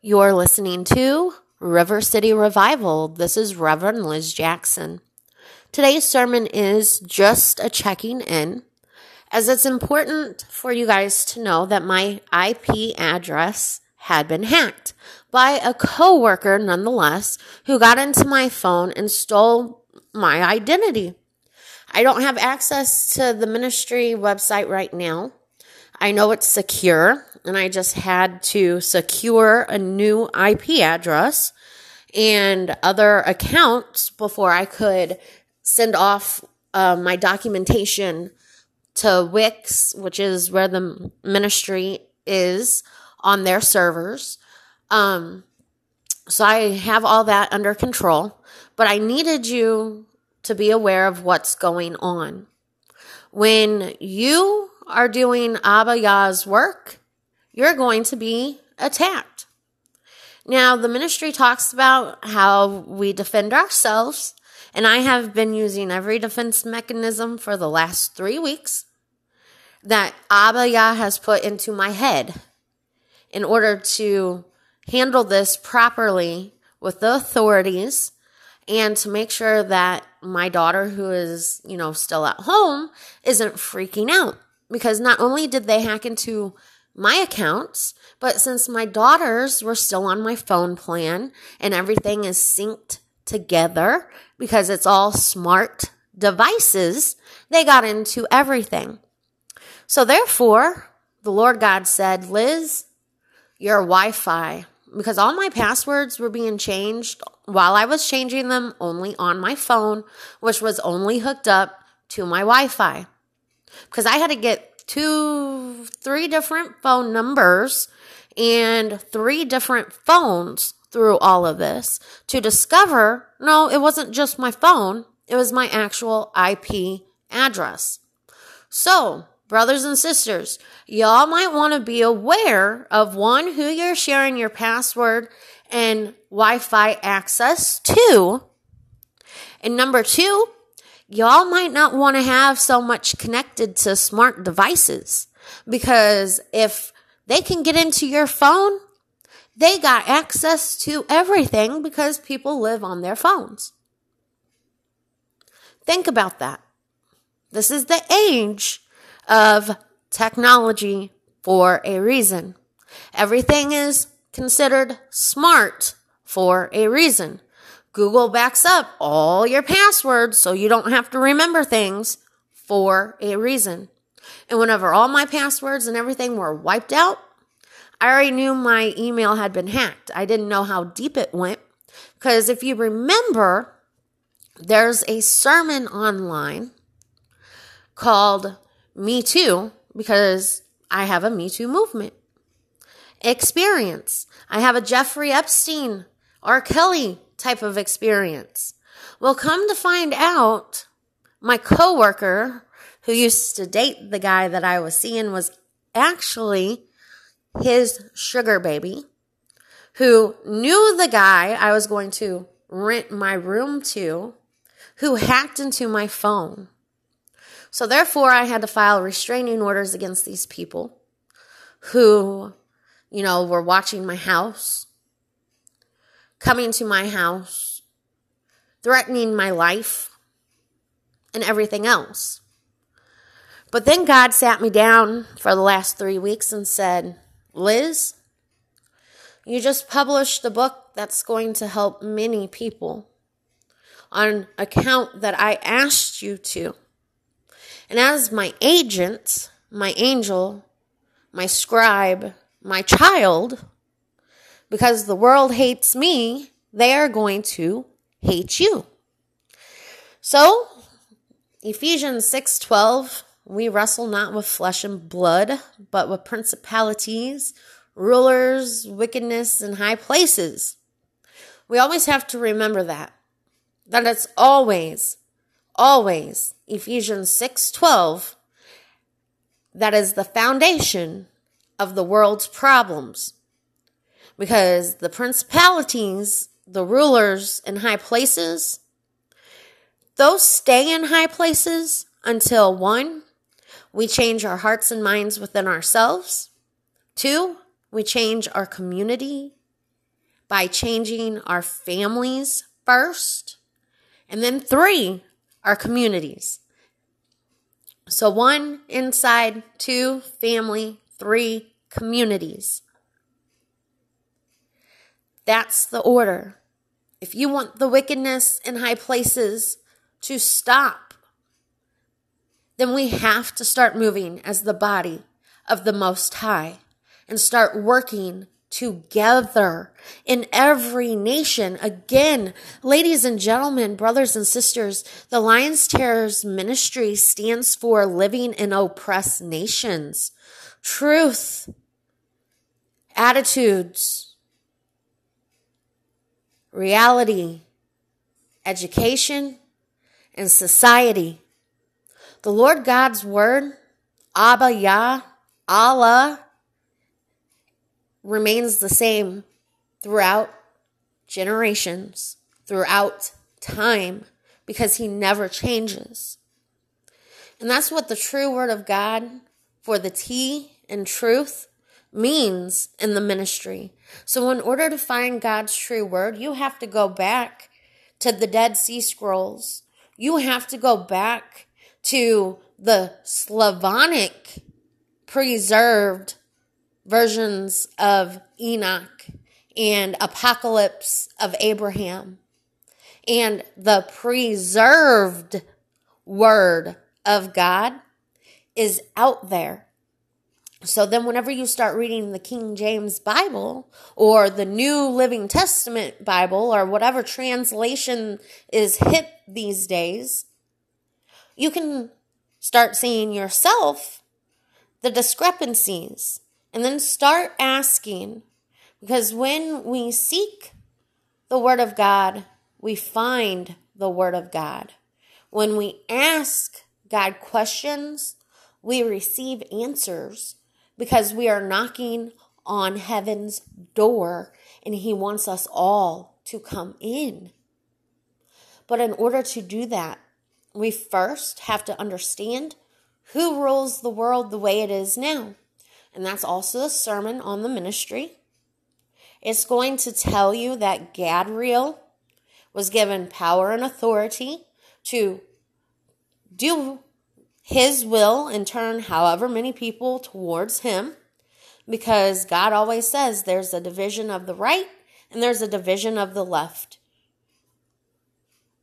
You're listening to River City Revival. This is Reverend Liz Jackson. Today's sermon is just a checking in, as it's important for you guys to know that my IP address had been hacked by a coworker nonetheless who got into my phone and stole my identity. I don't have access to the ministry website right now. I know it's secure and I just had to secure a new IP address and other accounts before I could send off uh, my documentation to Wix, which is where the ministry is on their servers. Um, so I have all that under control, but I needed you to be aware of what's going on. When you are doing Abba Yah's work, you're going to be attacked. Now, the ministry talks about how we defend ourselves, and I have been using every defense mechanism for the last three weeks that Abba Yah has put into my head in order to handle this properly with the authorities and to make sure that my daughter who is, you know, still at home isn't freaking out because not only did they hack into my accounts, but since my daughters were still on my phone plan and everything is synced together because it's all smart devices, they got into everything. So therefore, the Lord God said, Liz, your Wi Fi, because all my passwords were being changed while I was changing them only on my phone, which was only hooked up to my Wi Fi. Because I had to get two, three different phone numbers and three different phones through all of this to discover no, it wasn't just my phone, it was my actual IP address. So, brothers and sisters, y'all might want to be aware of one, who you're sharing your password and Wi Fi access to. And number two, y'all might not want to have so much connected to smart devices because if they can get into your phone, they got access to everything because people live on their phones. Think about that. This is the age of technology for a reason. Everything is considered smart for a reason. Google backs up all your passwords so you don't have to remember things for a reason. And whenever all my passwords and everything were wiped out, I already knew my email had been hacked. I didn't know how deep it went. Because if you remember, there's a sermon online called Me Too, because I have a Me Too movement. Experience. I have a Jeffrey Epstein, R. Kelly type of experience. Well, come to find out, my coworker who used to date the guy that I was seeing was actually his sugar baby who knew the guy I was going to rent my room to who hacked into my phone. So therefore I had to file restraining orders against these people who, you know, were watching my house, coming to my house, threatening my life, and everything else. But then God sat me down for the last three weeks and said, Liz, you just published a book that's going to help many people on account that I asked you to. And as my agent, my angel, my scribe, my child, because the world hates me, they are going to hate you. So, Ephesians 6:12, we wrestle not with flesh and blood, but with principalities, rulers, wickedness in high places. We always have to remember that. That it's always always Ephesians 6:12 that is the foundation of the world's problems because the principalities, the rulers in high places, those stay in high places until one, we change our hearts and minds within ourselves, two, we change our community by changing our families first. And then three, our communities. So one, inside, two, family, three, communities. That's the order. If you want the wickedness in high places to stop, then we have to start moving as the body of the Most High and start working together in every nation. Again, ladies and gentlemen, brothers and sisters, the Lions Terrors ministry stands for living in oppressed nations. Truth, attitudes, reality, education, and society. The Lord God's word, Abba Yah, Allah, remains the same throughout generations, throughout time, because he never changes. And that's what the true word of God for the T and truth means in the ministry. So, in order to find God's true word, you have to go back to the Dead Sea Scrolls. You have to go back to the Slavonic preserved versions of Enoch and Apocalypse of Abraham and the preserved word of God is out there. So then, whenever you start reading the King James Bible or the New Living Testament Bible or whatever translation is hip these days, you can start seeing yourself the discrepancies and then start asking. Because when we seek the Word of God, we find the Word of God. When we ask God questions, we receive answers because we are knocking on heaven's door and He wants us all to come in. But in order to do that, we first have to understand who rules the world the way it is now and that's also a sermon on the ministry. It's going to tell you that Gadriel was given power and authority to do his will and turn however many people towards him because God always says there's a division of the right and there's a division of the left.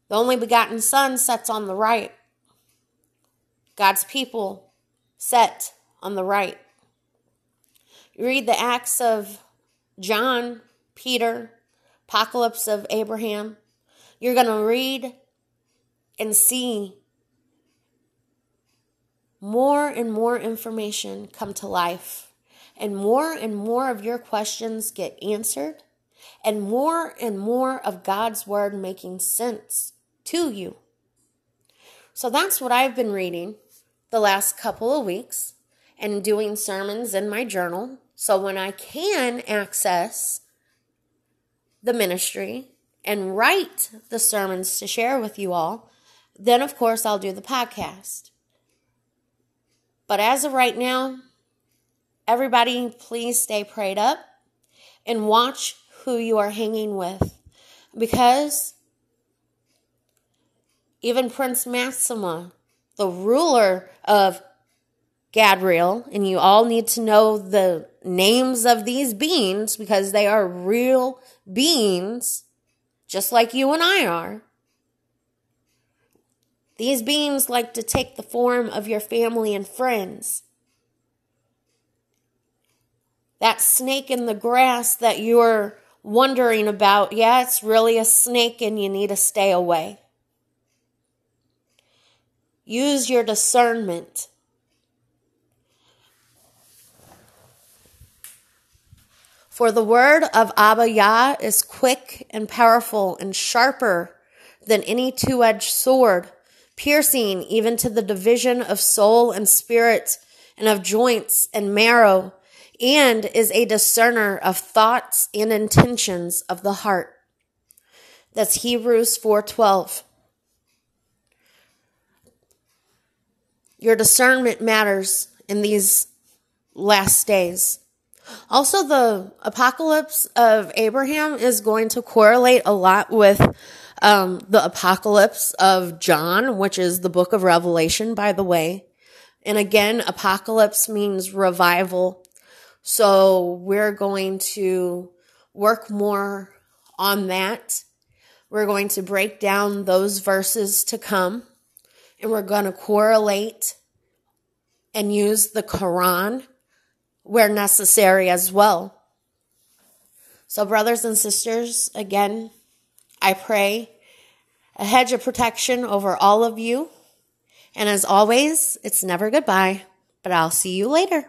The only begotten Son sets on the right. God's people set on the right. You read the Acts of John, Peter, Apocalypse of Abraham. You're going to read and see more and more information come to life, and more and more of your questions get answered, and more and more of God's Word making sense to you. So that's what I've been reading the last couple of weeks and doing sermons in my journal. So when I can access the ministry and write the sermons to share with you all, then of course I'll do the podcast. But as of right now, everybody please stay prayed up and watch who you are hanging with because even Prince Mastema, the ruler of Gadriel, and you all need to know the names of these beings because they are real beings, just like you and I are. These beings like to take the form of your family and friends. That snake in the grass that you're wondering about, yeah, it's really a snake and you need to stay away. Use your discernment For the word of Abba Yah is quick and powerful and sharper than any two edged sword, piercing even to the division of soul and spirit and of joints and marrow, and is a discerner of thoughts and intentions of the heart. That's Hebrews 4:12. Your discernment matters in these last days. Also, the apocalypse of Abraham is going to correlate a lot with um, the apocalypse of John, which is the book of Revelation, by the way. And again, apocalypse means revival. So we're going to work more on that. We're going to break down those verses to come and we're going to correlate and use the Quran where necessary as well. So, brothers and sisters, again, I pray a hedge of protection over all of you. And as always, it's never goodbye, but I'll see you later.